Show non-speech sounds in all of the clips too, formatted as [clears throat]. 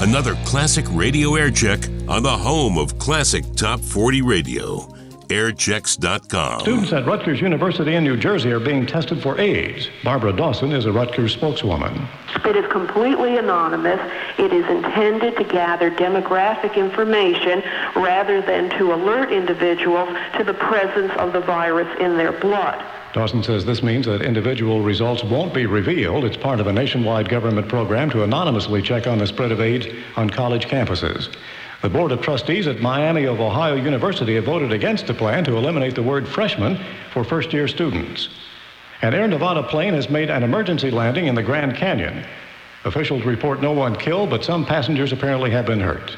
another classic radio air check on the home of classic top 40 radio, airchecks.com. Students at Rutgers University in New Jersey are being tested for AIDS. Barbara Dawson is a Rutgers spokeswoman. It is completely anonymous. It is intended to gather demographic information rather than to alert individuals to the presence of the virus in their blood. Dawson says this means that individual results won't be revealed. It's part of a nationwide government program to anonymously check on the spread of AIDS on college campuses. The Board of Trustees at Miami of Ohio University have voted against a plan to eliminate the word freshman for first year students. An Air Nevada plane has made an emergency landing in the Grand Canyon. Officials report no one killed, but some passengers apparently have been hurt.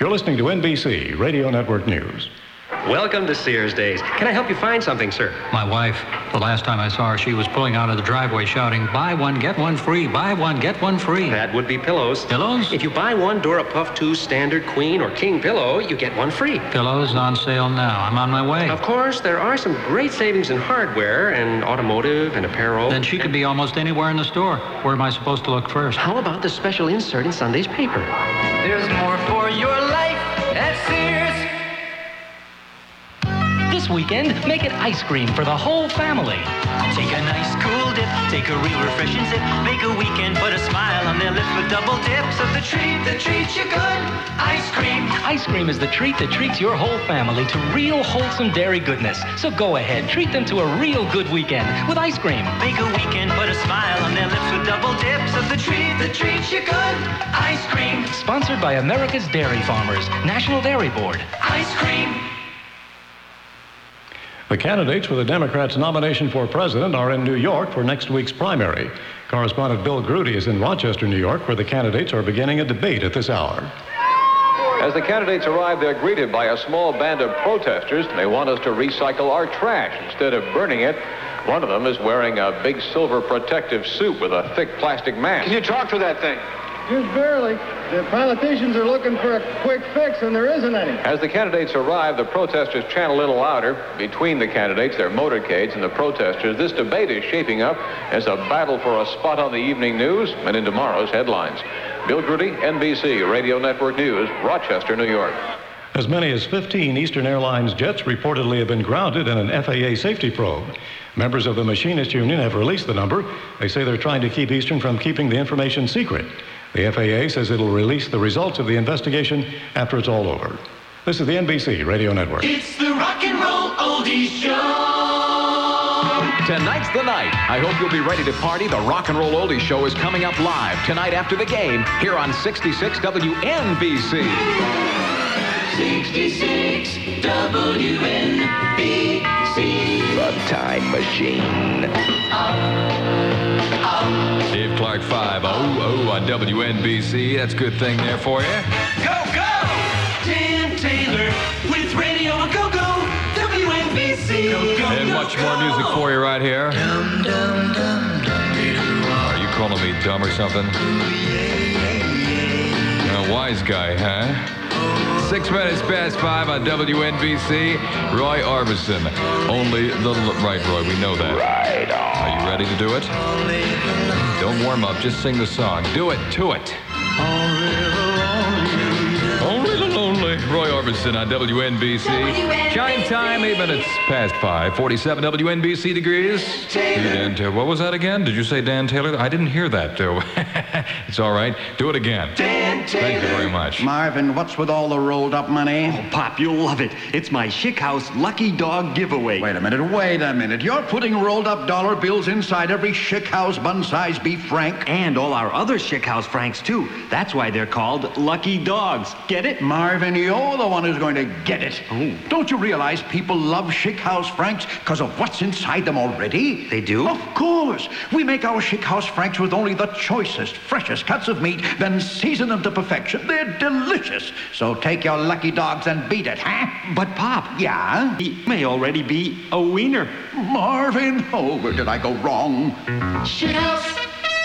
You're listening to NBC Radio Network News. Welcome to Sears Days. Can I help you find something, sir? My wife. The last time I saw her, she was pulling out of the driveway shouting, Buy one, get one free. Buy one, get one free. That would be pillows. Pillows? If you buy one Dora Puff 2 standard queen or king pillow, you get one free. Pillows on sale now. I'm on my way. Of course, there are some great savings in hardware and automotive and apparel. Then she could be almost anywhere in the store. Where am I supposed to look first? How about the special insert in Sunday's paper? There's more for your life at Sears. Weekend, make it ice cream for the whole family. Take a nice cool dip, take a real refreshing sip, make a weekend put a smile on their lips with double dips of the treat that treats you good. Ice cream. Ice cream is the treat that treats your whole family to real wholesome dairy goodness. So go ahead, treat them to a real good weekend with ice cream. Make a weekend put a smile on their lips with double dips of the treat that treats you good. Ice cream. Sponsored by America's Dairy Farmers, National Dairy Board. Ice cream. The candidates for the Democrats' nomination for president are in New York for next week's primary. Correspondent Bill Grudy is in Rochester, New York, where the candidates are beginning a debate at this hour. As the candidates arrive, they're greeted by a small band of protesters. They want us to recycle our trash instead of burning it. One of them is wearing a big silver protective suit with a thick plastic mask. Can you talk to that thing? Just barely. The politicians are looking for a quick fix, and there isn't any. As the candidates arrive, the protesters chant a little louder. Between the candidates, their motorcades, and the protesters, this debate is shaping up as a battle for a spot on the evening news and in tomorrow's headlines. Bill Grudy, NBC Radio Network News, Rochester, New York. As many as 15 Eastern Airlines jets reportedly have been grounded in an FAA safety probe. Members of the Machinist Union have released the number. They say they're trying to keep Eastern from keeping the information secret. The FAA says it'll release the results of the investigation after it's all over. This is the NBC Radio Network. It's the rock and roll oldies show. Tonight's the night. I hope you'll be ready to party. The Rock and Roll Oldies Show is coming up live tonight after the game here on 66 WNBC. 66 WNBC. The Time Machine. Dave Clark 5 oh oh on WNBC. That's a good thing there for you. Go, go! Dan Taylor with Radio Go Go WNBC. Go, go, And go, much go. more music for you right here. Are ah. oh, you calling me dumb or something? A wise guy, huh? Six minutes past five on WNBC. Roy Orbison. Only the right, Roy. We know that. Right on. Are you ready to do it? Don't warm up. Just sing the song. Do it to it. Only the lonely. Roy Orbison on WNBC. Chime time, eight minutes past five. 47 WNBC degrees. Dan Taylor. Uh, what was that again? Did you say Dan Taylor? I didn't hear that, though. [laughs] it's all right. Do it again. Dan Taylor. Thank you very much. Marvin, what's with all the rolled up money? Oh, Pop, you'll love it. It's my Schickhaus Lucky Dog giveaway. Wait a minute, wait a minute. You're putting rolled up dollar bills inside every Schickhaus bun size beef frank? And all our other Schickhaus Franks, too. That's why they're called Lucky Dogs. Get it? Marvin, you're the one who's going to get it. Oh. Don't you realize people love Schickhaus Franks because of what's inside them already? They do? Of course. We make our Schickhaus Franks with only the choicest, freshest cuts of meat, then season them to perfection. They're delicious. So take your lucky dogs and beat it, huh? But, Pop, Yeah? he may already be a wiener. Marvin, oh, where did I go wrong? Schickhaus,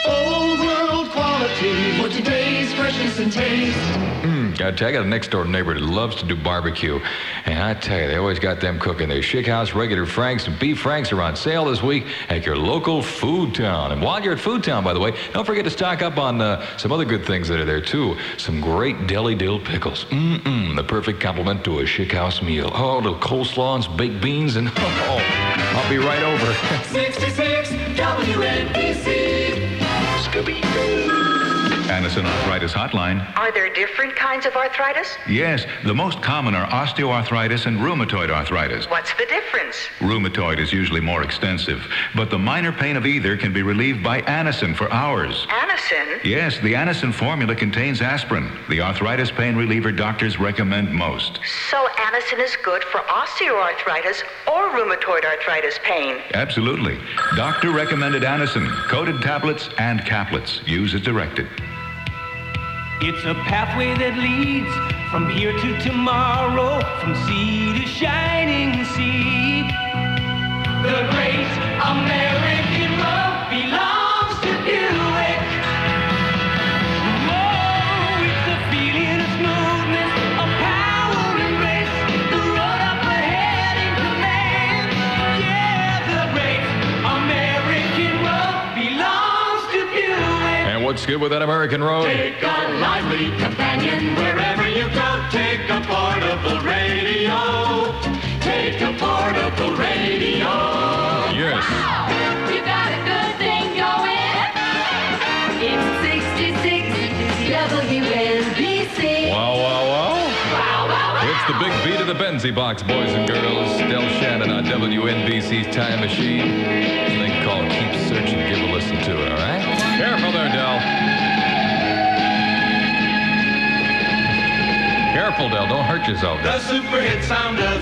old world quality for today's freshness and taste. Hmm. I tell you, I got a next door neighbor that loves to do barbecue. And I tell you, they always got them cooking. Their Schickhaus regular Franks and beef Franks are on sale this week at your local Food Town. And while you're at Food Town, by the way, don't forget to stock up on uh, some other good things that are there too. Some great deli dill pickles. Mm-mm, the perfect complement to a Schickhaus meal. Oh, the coleslaw and some baked beans and [laughs] oh, I'll be right over. [laughs] 66 WNBC. Scooby-Doo. Anacin Arthritis Hotline. Are there different kinds of arthritis? Yes, the most common are osteoarthritis and rheumatoid arthritis. What's the difference? Rheumatoid is usually more extensive, but the minor pain of either can be relieved by Anacin for hours. Anacin? Yes, the Anacin formula contains aspirin, the arthritis pain reliever doctors recommend most. So Anacin is good for osteoarthritis or rheumatoid arthritis pain. Absolutely. Doctor recommended Anacin, coated tablets and caplets. Use as directed. It's a pathway that leads from here to tomorrow, from sea to shining sea. Buick. And what's good with that American road? Take a lively companion wherever you go. Take a portable radio. Take a portable radio. Yes. Wow. You got a good thing going. It's 66 WNBC. Wow, wow, wow. Wow, wow, wow. It's the big beat of the Benzie box, boys and girls. Del Shannon on WNBC's Time Machine. It's thing called Keep Searching. Give a listen to it, all right? Careful there, Del. Careful, Del. Don't hurt yourself. The super hit sound of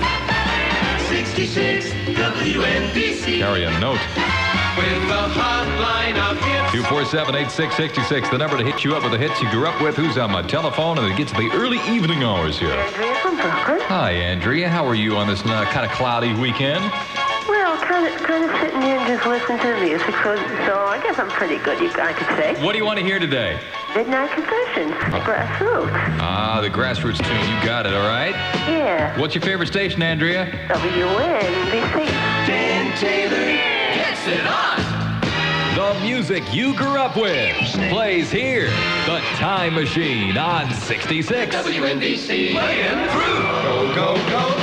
66 WNBC. Carry a note. With the hotline of hits. 247-8666, the number to hit you up with the hits you grew up with. Who's on my telephone? And it gets to the early evening hours here. Andrea from Brooklyn. Hi, Andrea. How are you on this uh, kind of cloudy weekend? Well, kind of, kind of sitting here and just listening to the music, so, so I guess I'm pretty good, you, I could say. What do you want to hear today? Midnight Confessions, Grassroots. Ah, the grassroots tune. You got it, all right? Yeah, What's your favorite station, Andrea? WNBC. Dan Taylor gets it on. The music you grew up with plays here. The Time Machine on 66. WNBC playing through. Go, go, go, go, go.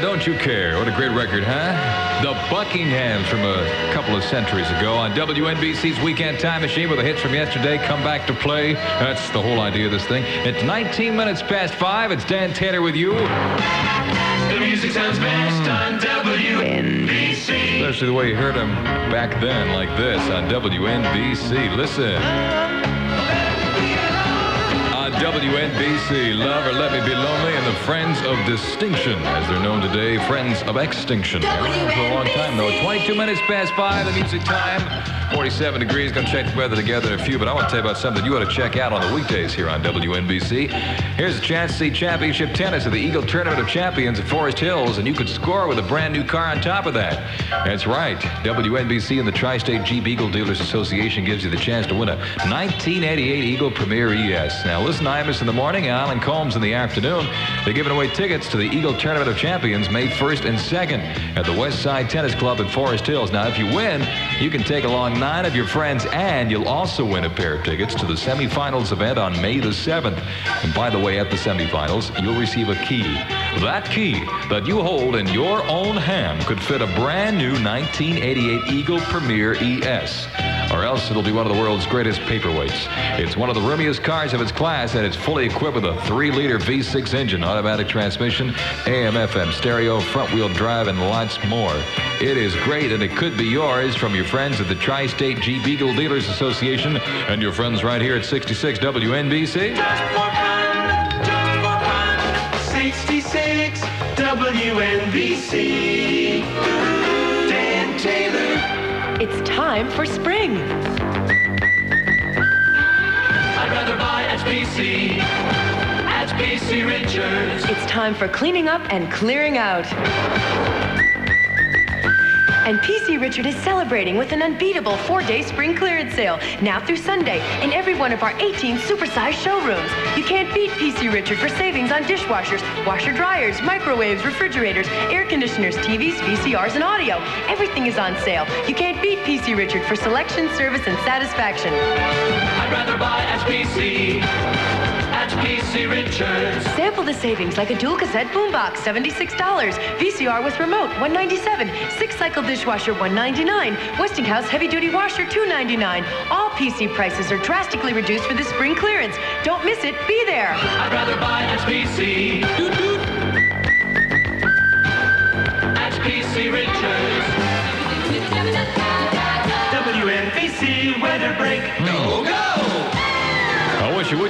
Don't you care? What a great record, huh? The Buckinghams from a couple of centuries ago on WNBC's Weekend Time Machine with the hits from yesterday come back to play. That's the whole idea of this thing. It's 19 minutes past 5. It's Dan Taylor with you. The music sounds best on WNBC. Especially the way you heard them back then, like this on WNBC. Listen. WNBC, Love or Let Me Be Lonely, and the Friends of Distinction, as they're known today, Friends of Extinction. For a long time, though. 22 minutes past 5, the music time. 47 degrees. Going to check the weather together in a few, but I want to tell you about something you ought to check out on the weekdays here on WNBC. Here's a chance to see championship tennis at the Eagle Tournament of Champions at Forest Hills, and you could score with a brand new car on top of that. That's right. WNBC and the Tri-State Jeep Eagle Dealers Association gives you the chance to win a 1988 Eagle Premier ES. Now, listen Imus in the morning and Alan Colmes in the afternoon. They're giving away tickets to the Eagle Tournament of Champions May 1st and 2nd at the West Side Tennis Club in Forest Hills. Now, if you win, you can take along nine of your friends, and you'll also win a pair of tickets to the semifinals event on May the 7th. And by the way, at the semifinals, you'll receive a key. That key that you hold in your own hand could fit a brand new 1988 Eagle Premier ES. Or else it'll be one of the world's greatest paperweights. It's one of the roomiest cars of its class, and it's fully equipped with a 3-liter V6 engine, automatic transmission, AM/FM stereo, front-wheel drive, and lots more. It is great, and it could be yours from your friends at the Tri-State Jeep Eagle Dealers Association and your friends right here at 66 WNBC. Just for fun, just for fun. 66 WNBC. It's time for spring. I'd rather buy at PC. At PC Richards. It's time for cleaning up and clearing out. And PC Richard is celebrating with an unbeatable four-day spring clearance sale now through Sunday in every one of our 18 supersized showrooms. You can't beat PC Richard for savings on dishwashers, washer dryers, microwaves, refrigerators, air conditioners, TVs, VCRs, and audio. Everything is on sale. You can't beat PC Richard for selection, service, and satisfaction. I'd rather buy at PC. At PC Richards. Sample the savings like a dual cassette boombox, $76. VCR with remote, 197. Six cycle dishwasher, 199. Westinghouse heavy duty washer, 299. All PC prices are drastically reduced for the spring clearance. Don't miss it. Be there. I'd rather buy at PC. Doot, doot. At PC Richards. WNBC weather break. Go,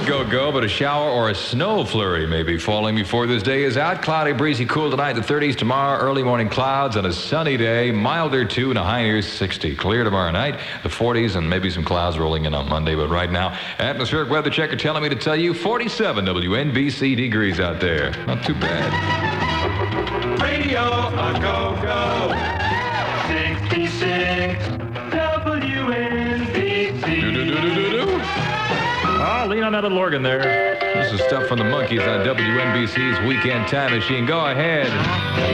go! Go, but a shower or a snow flurry may be falling before this day is out. Cloudy, breezy, cool tonight, the 30s tomorrow, early morning clouds, and a sunny day, milder too, and a high near 60. Clear tomorrow night, the 40s, and maybe some clouds rolling in on Monday. But right now, atmospheric weather checker telling me to tell you 47 WNBC degrees out there. Not too bad. Radio a go go. Lean on that little organ there. This is stuff from the Monkees on WNBC's Weekend Time Machine. Go ahead.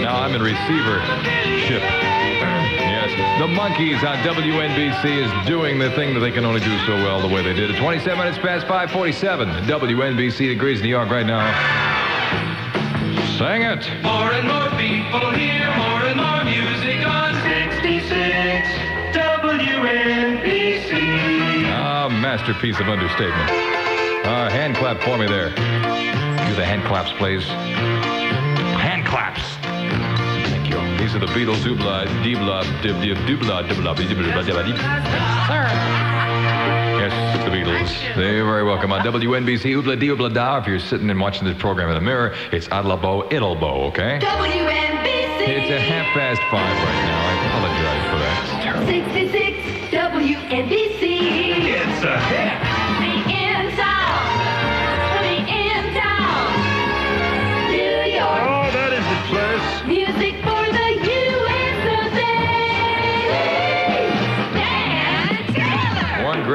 Now I'm in receivership. Yes, the Monkees on WNBC is doing the thing that they can only do so well the way they did it. 27 minutes past 547. WNBC degrees New York right now. Sing it. More and more people hear more and more music on 66 WNBC. Ah, masterpiece of understatement. Uh, hand clap for me there. Do the hand claps, please. Hand claps. Thank you. These are the Beatles. Doobla, deebla, dib, dib, doobla, dibla, dib, dibla, dibla, dib. Yes, the Beatles. They're very welcome on WNBC. Oobla doobla da. If you're sitting and watching this program in the mirror, it's Adlabo Idlebo, okay? WNBC. It's a half past five right now. I apologize for that. It's terrible. 66 WNBC. It's a hit.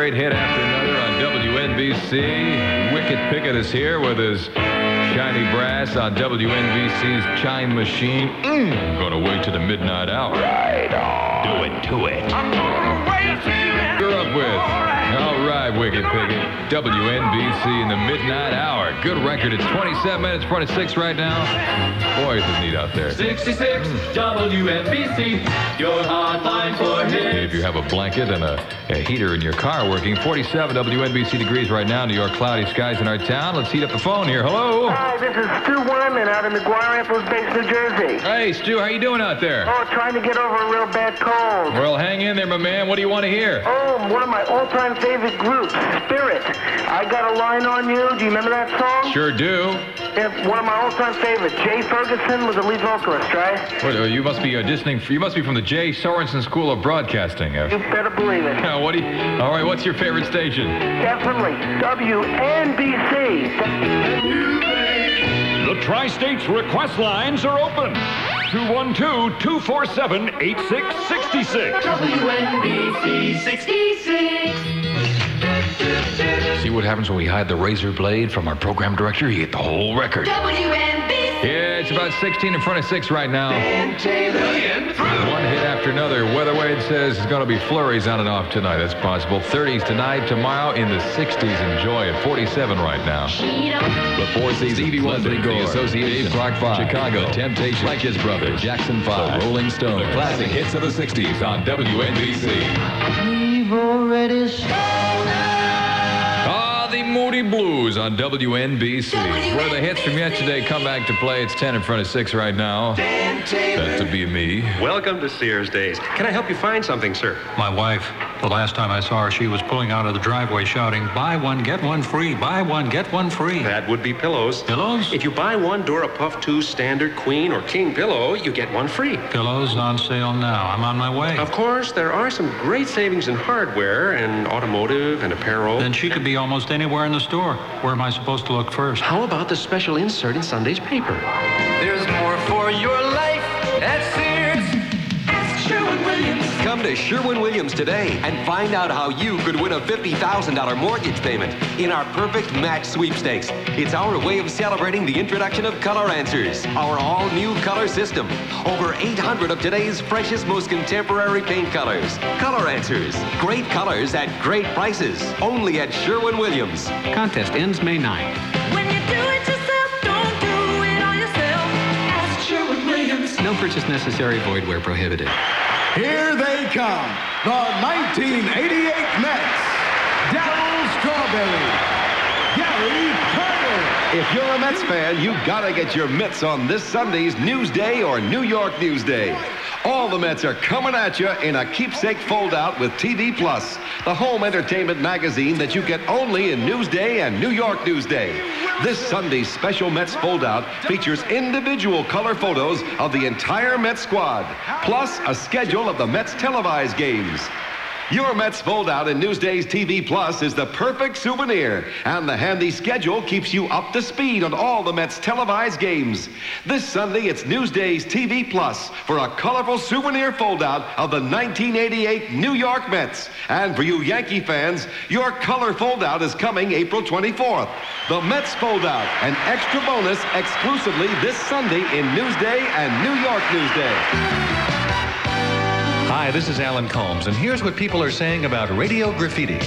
Great hit after another on WNBC. Wicked Pickett is here with his shiny brass on WNBC's chime machine. Mm, gonna wait to the midnight hour. Right on. Do it to it. I'm gonna wait to You're up with. All right, Wicked Pickett. WNBC in the midnight hour. Good record. It's 27 minutes front of six right now. Boy, is it neat out there. 66 WNBC. Your hotline for hits. If you have a blanket and a, a heater in your car working, 47 WNBC degrees right now. New York cloudy skies in our town. Let's heat up the phone here. Hello. Hi, this is Stu Wyman out of McGuire Apples Base, New Jersey. Hey, Stu, how you doing out there? Oh, trying to get over a real bad cold. Well, hang in there, my man. What do you want to hear? Oh, one of my all-time favorite group, Spirit. I got a line on you. Do you remember that song? Sure do. Yeah, one of my all-time favorites. Jay Ferguson was the lead vocalist, right? What, uh, you must be auditioning. For, you must be from the Jay Sorensen School of Broadcasting. Uh, You better believe it. uh, [laughs] what do you, all right, what's your favorite station? Definitely. WNBC. The Tri States request lines are open. 212 247 8666. WNBC 66. See what happens when we hide the razor blade from our program director? You get the whole record. WNBC. Yeah, it's about 16 in front of 6 right now. One hit after another. Weather Wade says it's going to be flurries on and off tonight. That's possible. 30s tonight, tomorrow in the 60s. Enjoy it. 47 right now. The Four Seasons, Stevie Wonder, The Association, Dave Clark 5, Chicago, Temptation, Like His Brother, Jackson 5, The Rolling Stone, the classic hits of the 60s on WNBC. We've already Ah, the Moody Blues on WNBC. Where the hits from yesterday come back to play. It's 10 in front of 6 right now. That to be me. Welcome to Sears Days. Can I help you find something, sir? My wife, the last time I saw her, she was pulling out of the driveway shouting, buy one, get one free, buy one, get one free. That would be pillows. Pillows? If you buy one Dora Puff 2 standard queen or king pillow, you get one free. Pillows on sale now. I'm on my way. Of course, there are some great savings in hardware and automotive and apparel. Then she could be almost anywhere in the store. Where am I supposed to look first? How about the special insert in Sunday's paper? There's more for your Come to Sherwin-Williams today and find out how you could win a $50,000 mortgage payment in our Perfect Match sweepstakes. It's our way of celebrating the introduction of Color Answers, our all-new color system. Over 800 of today's freshest, most contemporary paint colors. Color Answers. Great colors at great prices. Only at Sherwin-Williams. Contest ends May 9th. When you do it yourself, don't do it all yourself. Ask Sherwin-Williams. No purchase necessary, void where prohibited. Here they come, the 1988 Mets. Darryl Strawberry, Gary Carter. If you're a Mets fan, you gotta get your mitts on this Sunday's Newsday or New York Newsday. All the Mets are coming at you in a keepsake fold-out with TV Plus, the home entertainment magazine that you get only in Newsday and New York Newsday. This Sunday's special Mets fold-out features individual color photos of the entire Mets squad, plus a schedule of the Mets televised games. Your Mets fold out in Newsday's TV Plus is the perfect souvenir, and the handy schedule keeps you up to speed on all the Mets televised games. This Sunday, it's Newsday's TV Plus for a colorful souvenir fold out of the 1988 New York Mets. And for you Yankee fans, your color fold out is coming April 24th. The Mets fold out, an extra bonus exclusively this Sunday in Newsday and New York Newsday. Hi, this is Alan Colmes, and here's what people are saying about radio graffiti.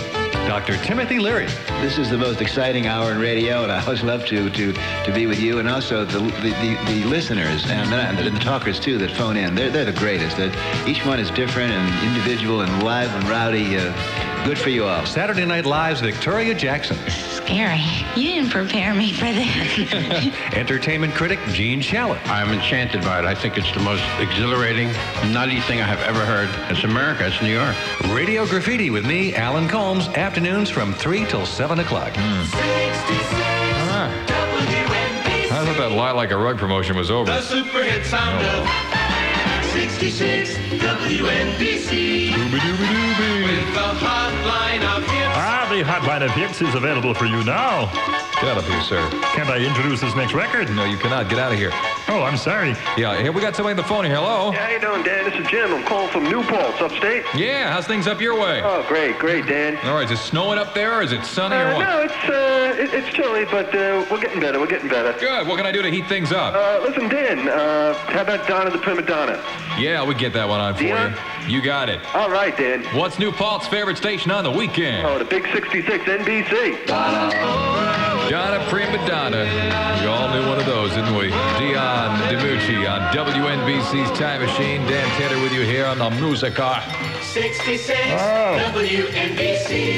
Dr. Timothy Leary. This is the most exciting hour in radio, and I always love to to to be with you, and also the the, the, the listeners and, the, and the talkers too that phone in. They're they're the greatest. That each one is different and individual and live and rowdy. Uh, good for you all. Saturday Night Live's Victoria Jackson. Scary. You didn't prepare me for this. [laughs] Entertainment critic Gene Shalit. I'm enchanted by it. I think it's the most exhilarating, nutty thing I have ever heard. It's America. It's New York. Radio Graffiti with me, Alan Colmes, afternoons from 3 till 7 o'clock. Ah. I thought that Lie Like a Rug promotion was over. The super hit sound of 66 WNBC. With the hotline of hits. Ah, the hotline of hits is available for you now. Get out of here, sir. Can't I introduce this next record? No, you cannot. Get out of here. Oh, I'm sorry. Yeah, here we got somebody on the phone here. Hello. How you doing, Dan? This is Jim. I'm calling from Newport, upstate. Yeah, how's things up your way? Oh, great, great, Dan. All right, is it snowing up there or is it sunny or Uh, what? no, it's uh, it, it's chilly, but uh, we're getting better. We're getting better. Good. What can I do to heat things up? Uh, listen, Dan. Uh, how about Donna the Prima Donna? Yeah, we get that one on for Dion? you. You got it. All right, Dan. What's New Paltz favorite station on the weekend? Oh, the Big 66 NBC. Donna Prima Donna. We all knew one of those, didn't we? Dion DiMucci on WNBC's Time Machine. Dan Taylor with you here on the Musica. 66 Oh. WNBC.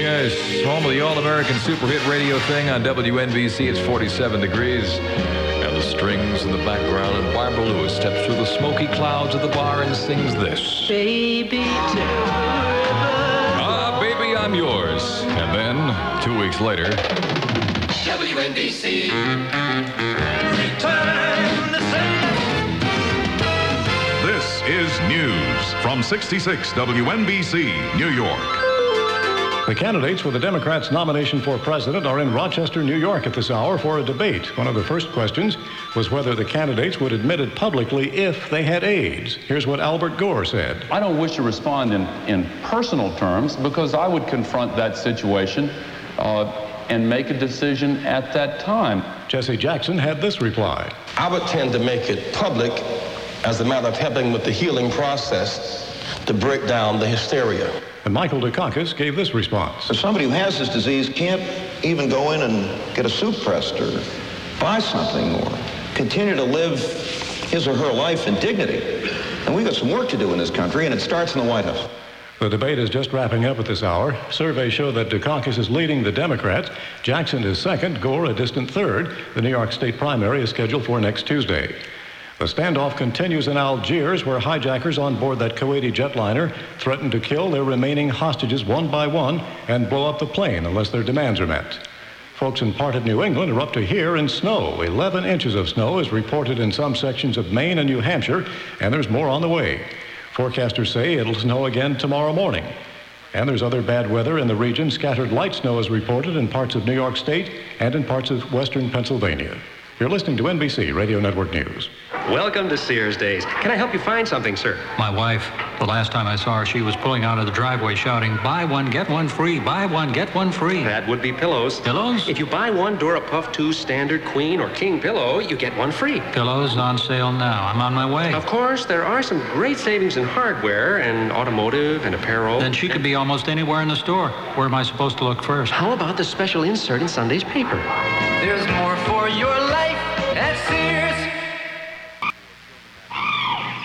Yes, home of the All-American Super Hit Radio thing on WNBC. It's 47 degrees. And the strings in the background, and Barbara Lewis steps through the smoky clouds of the bar and sings this. Baby, Ah, baby, I'm yours. And then, two weeks later, WNBC. Return to sender. This is news from 66 WNBC, New York. The candidates for the Democrats' nomination for president are in Rochester, New York at this hour for a debate. One of the first questions was whether the candidates would admit it publicly if they had AIDS. Here's what Albert Gore said. I don't wish to respond in, in personal terms because I would confront that situation uh, and make a decision at that time. Jesse Jackson had this reply. I would tend to make it public as a matter of helping with the healing process to break down the hysteria. And Michael Dukakis gave this response. But somebody who has this disease can't even go in and get a soup pressed or buy something or continue to live his or her life in dignity. And we've got some work to do in this country, and it starts in the White House. The debate is just wrapping up at this hour. Surveys show that Dukakis is leading the Democrats. Jackson is second, Gore a distant third. The New York State primary is scheduled for next Tuesday. The standoff continues in Algiers, where hijackers on board that Kuwaiti jetliner threaten to kill their remaining hostages one by one and blow up the plane unless their demands are met. Folks in part of New England are up to here in snow. 11 inches of snow is reported in some sections of Maine and New Hampshire, and there's more on the way. Forecasters say it'll snow again tomorrow morning. And there's other bad weather in the region. Scattered light snow is reported in parts of New York State and in parts of western Pennsylvania. You're listening to NBC Radio Network News. Welcome to Sears Days. Can I help you find something, sir? My wife. The last time I saw her, she was pulling out of the driveway shouting, Buy one, get one free. Buy one, get one free. That would be pillows. Pillows? If you buy one Dora Puff 2 standard queen or king pillow, you get one free. Pillows on sale now. I'm on my way. Of course, there are some great savings in hardware and automotive and apparel. Then she could be almost anywhere in the store. Where am I supposed to look first? How about the special insert in Sunday's paper? There's more for your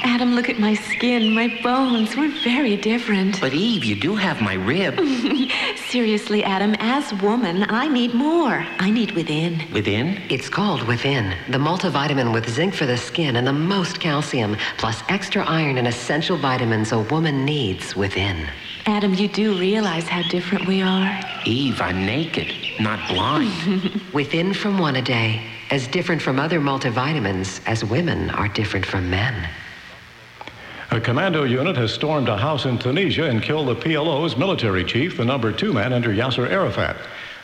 Adam, look at my skin, my bones. We're very different. But Eve, you do have my rib. [laughs] Seriously, Adam, as woman, I need more. I need within. Within? It's called Within, the multivitamin with zinc for the skin and the most calcium, plus extra iron and essential vitamins a woman needs within. Adam, you do realize how different we are. Eve, I'm naked, not blind. [laughs] Within from one a day, as different from other multivitamins as women are different from men. A commando unit has stormed a house in Tunisia and killed the PLO's military chief, the number two man under Yasser Arafat.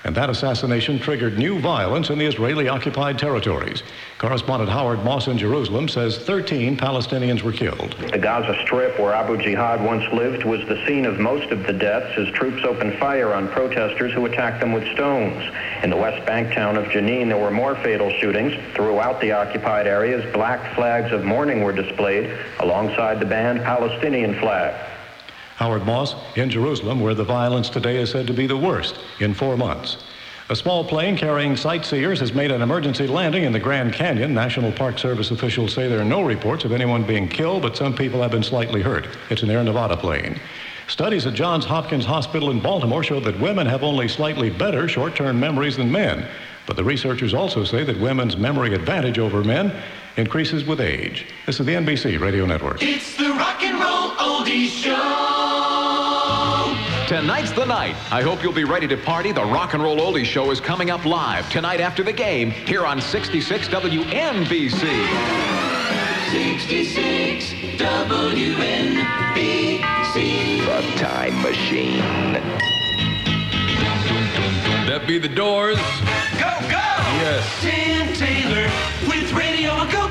And that assassination triggered new violence in the Israeli occupied territories. Correspondent Howard Moss in Jerusalem says 13 Palestinians were killed. The Gaza Strip, where Abu Jihad once lived, was the scene of most of the deaths as troops opened fire on protesters who attacked them with stones. In the West Bank town of Jenin, there were more fatal shootings. Throughout the occupied areas, black flags of mourning were displayed alongside the banned Palestinian flag. Howard Moss in Jerusalem, where the violence today is said to be the worst in four months. A small plane carrying sightseers has made an emergency landing in the Grand Canyon. National Park Service officials say there are no reports of anyone being killed, but some people have been slightly hurt. It's an Air Nevada plane. Studies at Johns Hopkins Hospital in Baltimore show that women have only slightly better short-term memories than men. But the researchers also say that women's memory advantage over men increases with age. This is the NBC Radio Network. It's the Rock and Roll Oldies Show. Tonight's the night. I hope you'll be ready to party. The Rock and Roll Oldies Show is coming up live tonight after the game here on 66 WNBC. 66 WNBC. The Time Machine. That be the doors. Go, go! Yes. Dan Taylor with Radio Go Go. WNBC.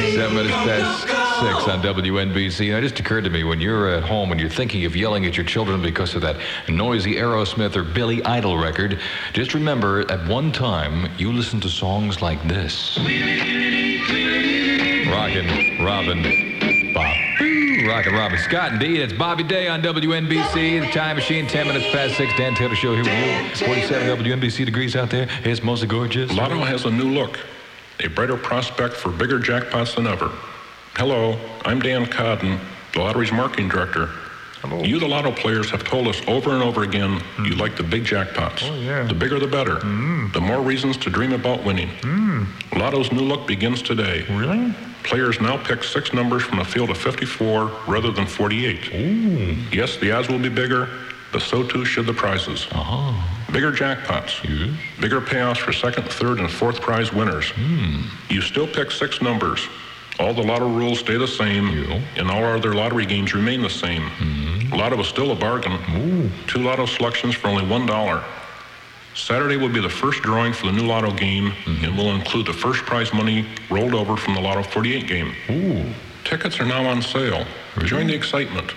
Seven minutes past six on WNBC. And it just occurred to me when you're at home and you're thinking of yelling at your children because of that noisy Aerosmith or Billy Idol record, just remember at one time you listened to songs like this. Rockin' Robin Bob. Rockin' Robin Scott indeed. It's Bobby Day on WNBC. The Time Machine, 10 minutes past 6. Dan Taylor Show here with you. 47 WNBC degrees out there. It's mostly gorgeous. Lotto has a new look, a brighter prospect for bigger jackpots than ever. Hello, I'm Dan Codden, the lottery's marketing director. Hello. You, the lotto players, have told us over and over again hmm. you like the big jackpots. Oh, yeah. The bigger the better. Hmm. The more reasons to dream about winning. Hmm. Lotto's new look begins today. Really? Players now pick six numbers from a field of 54 rather than 48. Ooh. Yes, the odds will be bigger, but so too should the prizes. Uh-huh. Bigger jackpots. Bigger payouts for second, third, and fourth prize winners. Hmm. You still pick six numbers. All the lotto rules stay the same, and all other lottery games remain the same. Mm-hmm. Lotto is still a bargain. Ooh. Two lotto selections for only one dollar. Saturday will be the first drawing for the new lotto game, Mm-hmm. and will include the first prize money rolled over from the Lotto 48 game. Ooh. Tickets are now on sale. Join the excitement.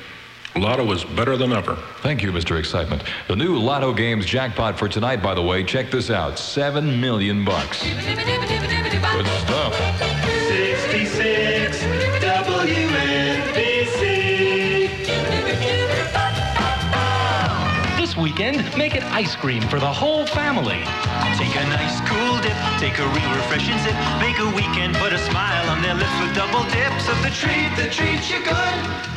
Lotto is better than ever. Thank you, Mr. Excitement. The new Lotto Games jackpot for tonight, by the way, check this out. Seven million bucks. Good stuff. 66 WNBC. This weekend, make it ice cream for the whole family. Take a nice cool dip, take a real refreshing sip, make a weekend put a smile on their lips with double dips of the treat that treats you good.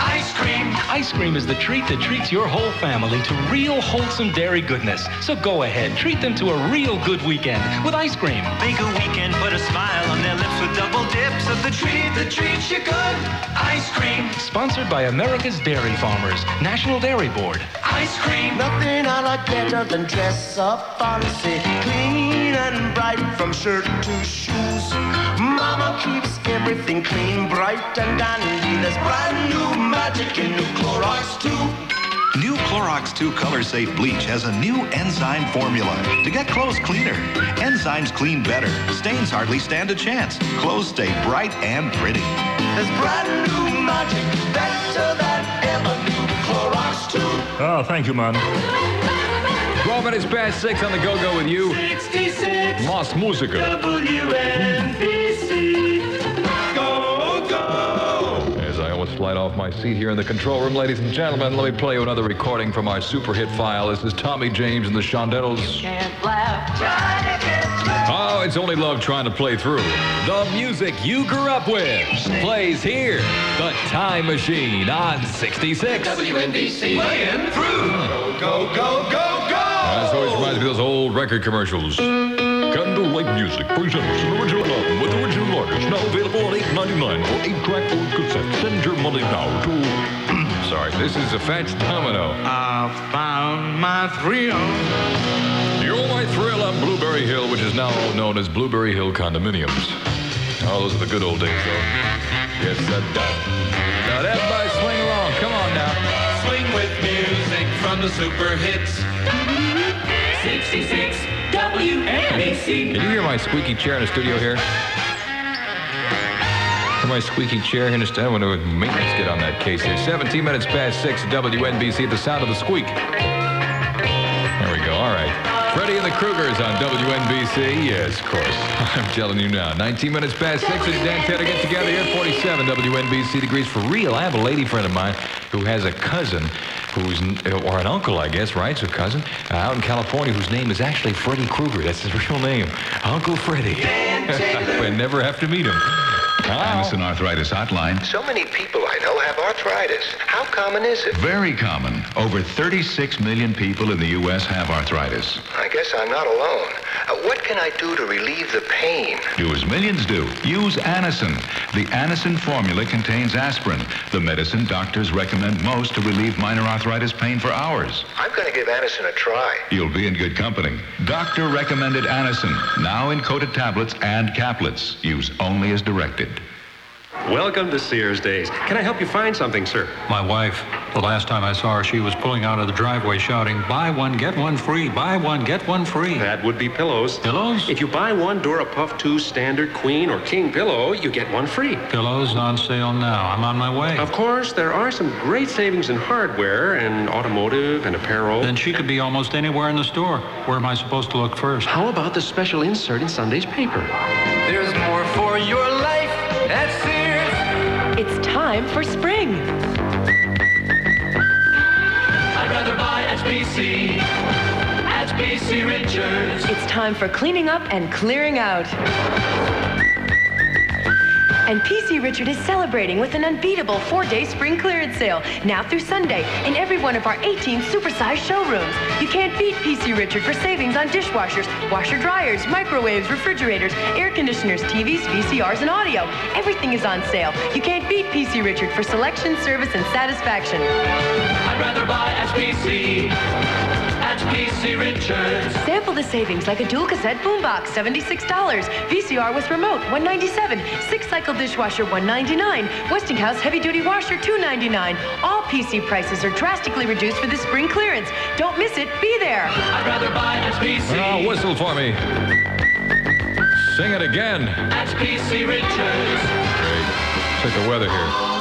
Ice cream. Ice cream is the treat that treats your whole family to real wholesome dairy goodness. So go ahead, treat them to a real good weekend with ice cream. Make a weekend put a smile on their lips with double dips of the treat that treats you good. Ice cream. Sponsored by America's Dairy Farmers, National Dairy Board. Ice cream. Nothing I like better than dress up fancy, clean and bright from shirt to shoes. Mama keeps everything clean, bright and dandy. There's brand new magic in new Clorox too. New Clorox Clorox 2 Color Safe Bleach has a new enzyme formula to get clothes cleaner. Enzymes clean better. Stains hardly stand a chance. Clothes stay bright and pretty. There's brand new magic, better than ever new. Clorox 2. Oh, thank you, man. 12 minutes past 6 on the go-go with you. 66 Mas Musica. WNBC. Go, go. As I almost slide off my seat here in the control room, ladies and gentlemen, let me play you another recording from our super hit file. This is Tommy James and the Shondells. Can't laugh, try to get Oh, it's only love trying to play through. The music you grew up with plays here. The Time Machine on 66. WNBC. Playing through. Go, go, go, go, go. This always reminds me of those old record commercials. Candlelight Music presents an original album with original artists now available on 8.99 for 8-track Ford cassette. Send your money now to... [clears throat] Sorry, this is a Fats Domino. I found my thrill. You're my thrill on Blueberry Hill, which is now known as Blueberry Hill Condominiums. Oh, those are the good old days, though. Yes, that does. Now, everybody swing along. Come on now. Swing with music from the super hits. 66 WNBC. Can you hear my squeaky chair in the studio here? Hear my squeaky chair in the studio? I wonder maintenance get on that case here. 17 minutes past 6 WNBC, at the sound of the squeak. There we go. All right. Freddie and the Krugers on WNBC. Yes, of course. [laughs] I'm telling you now. 19 minutes past 6 as Dan Taylor get together here at 47 WNBC degrees for real. I have a lady friend of mine who has a cousin who's, or an uncle, I guess, right? So cousin, uh, out in California whose name is actually Freddy Krueger. That's his [laughs] real name. Uncle Freddy. I [laughs] never have to meet him. Anacin Arthritis Hotline. So many people I know have arthritis. How common is it? Very common. Over 36 million people in the U.S. have arthritis. I guess I'm not alone. What can I do to relieve the pain? Do as millions do. Use Anacin. The Anacin formula contains aspirin, the medicine doctors recommend most to relieve minor arthritis pain for hours. I'm going to give Anacin a try. You'll be in good company. Doctor recommended Anacin, now in coated tablets and caplets. Use only as directed. Welcome to Sears Days. Can I help you find something, sir? My wife, the last time I saw her, she was pulling out of the driveway shouting, buy one, get one free, buy one, get one free. That would be pillows. Pillows? If you buy one Dora Puff 2 standard queen or king pillow, you get one free. Pillows on sale now. I'm on my way. Of course, there are some great savings in hardware and automotive and apparel. Then she could be almost anywhere in the store. Where am I supposed to look first? How about the special insert in Sunday's paper? There's more for your time for spring. I'd rather buy at PC. At PC Richards. It's time for cleaning up and clearing out. And PC Richard is celebrating with an unbeatable four-day spring clearance sale now through Sunday in every one of our 18 supersized showrooms. You can't beat PC Richard for savings on dishwashers, washer dryers, microwaves, refrigerators, air conditioners, TVs, VCRs, and audio. Everything is on sale. You can't beat PC Richard for selection, service, and satisfaction. I'd rather buy at PC. At PC Richards. Sample the savings like a dual cassette boombox, $76. VCR with remote, 197. Six cycle dishwasher, 199. Westinghouse heavy duty washer, 299. All PC prices are drastically reduced for the spring clearance. Don't miss it. Be there. I'd rather buy at PC. Now whistle for me. Sing it again. At PC Richards. Check the weather here.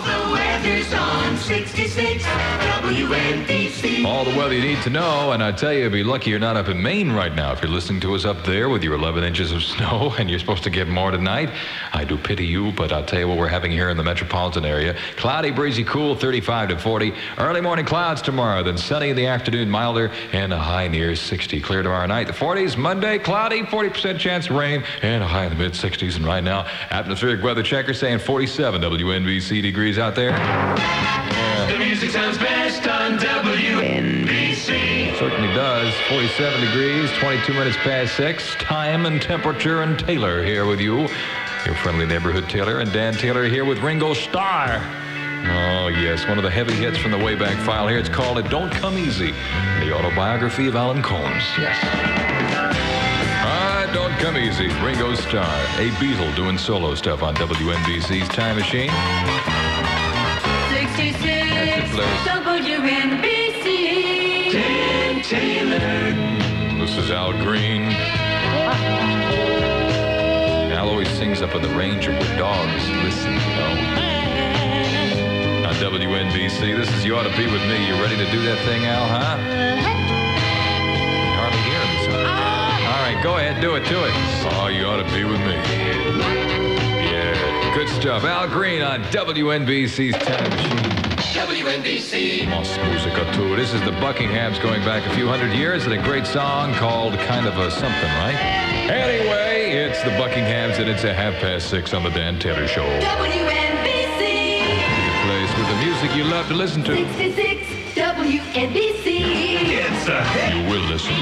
All the on 66 WNBC. All the weather you need to know, and I tell you, be lucky you're not up in Maine right now. If you're listening to us up there with your 11 inches of [laughs] snow and you're supposed to get more tonight, I do pity you, but I'll tell you what we're having here in the metropolitan area. Cloudy, breezy, cool, 35 to 40. Early morning clouds tomorrow, then sunny in the afternoon, milder, and a high near 60. Clear tomorrow night. The 40s, Monday, cloudy, 40% chance of rain, and a high in the mid 60s. And right now, atmospheric weather checker saying 47 WNBC degrees out there. The music sounds best on WNBC. Certainly does. 47 degrees, 22 minutes past 6. Time and temperature and Taylor here with you. Your friendly neighborhood Taylor and Dan Taylor here with Ringo Starr. Oh, yes, one of the heavy hits from the Wayback File here. It's called It Don't Come Easy, the autobiography of Alan Colmes. Yes. Ah, Don't Come Easy, Ringo Starr, a Beatle doing solo stuff on WNBC's Time Machine. 66 That's it, Blaze. WNBC. was Al Green. Al always sings up in the ranger where dogs listen, you know. On WNBC, this is You Ought to Be With Me. You ready to do that thing, Al, huh? You hardly hear him. All right, go ahead, do it, do it. Oh, you ought to be with me. Yeah, good stuff. Al Green on WNBC's Time Machine. WNBC. Moss Musica too. This is the Buckinghams going back a few hundred years and a great song called kind of a something, right? Anyway, it's the Buckinghams and it's a half past six on the Dan Taylor Show. WNBC. The place with the music you love to listen to. 66 WNBC. It's a hit. You will listen.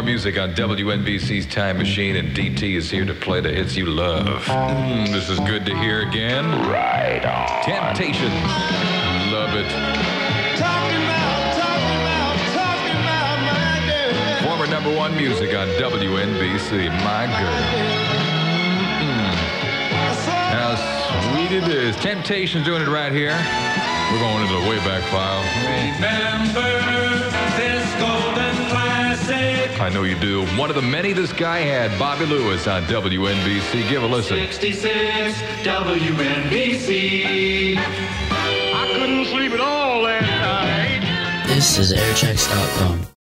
More music on WNBC's Time Machine, and DT is here to play the hits you love. Mm, this is good to hear again. Right on. Temptation. Love it. talking about Former number one music on WNBC, My Girl. Mm. How sweet it is. Temptations doing it right here. We're going into the Wayback File. Remember this golden classic. I know you do. One of the many this guy had, Bobby Lewis on WNBC. Give a listen. 66 WNBC. I couldn't sleep at all last night. This is airchecks.com.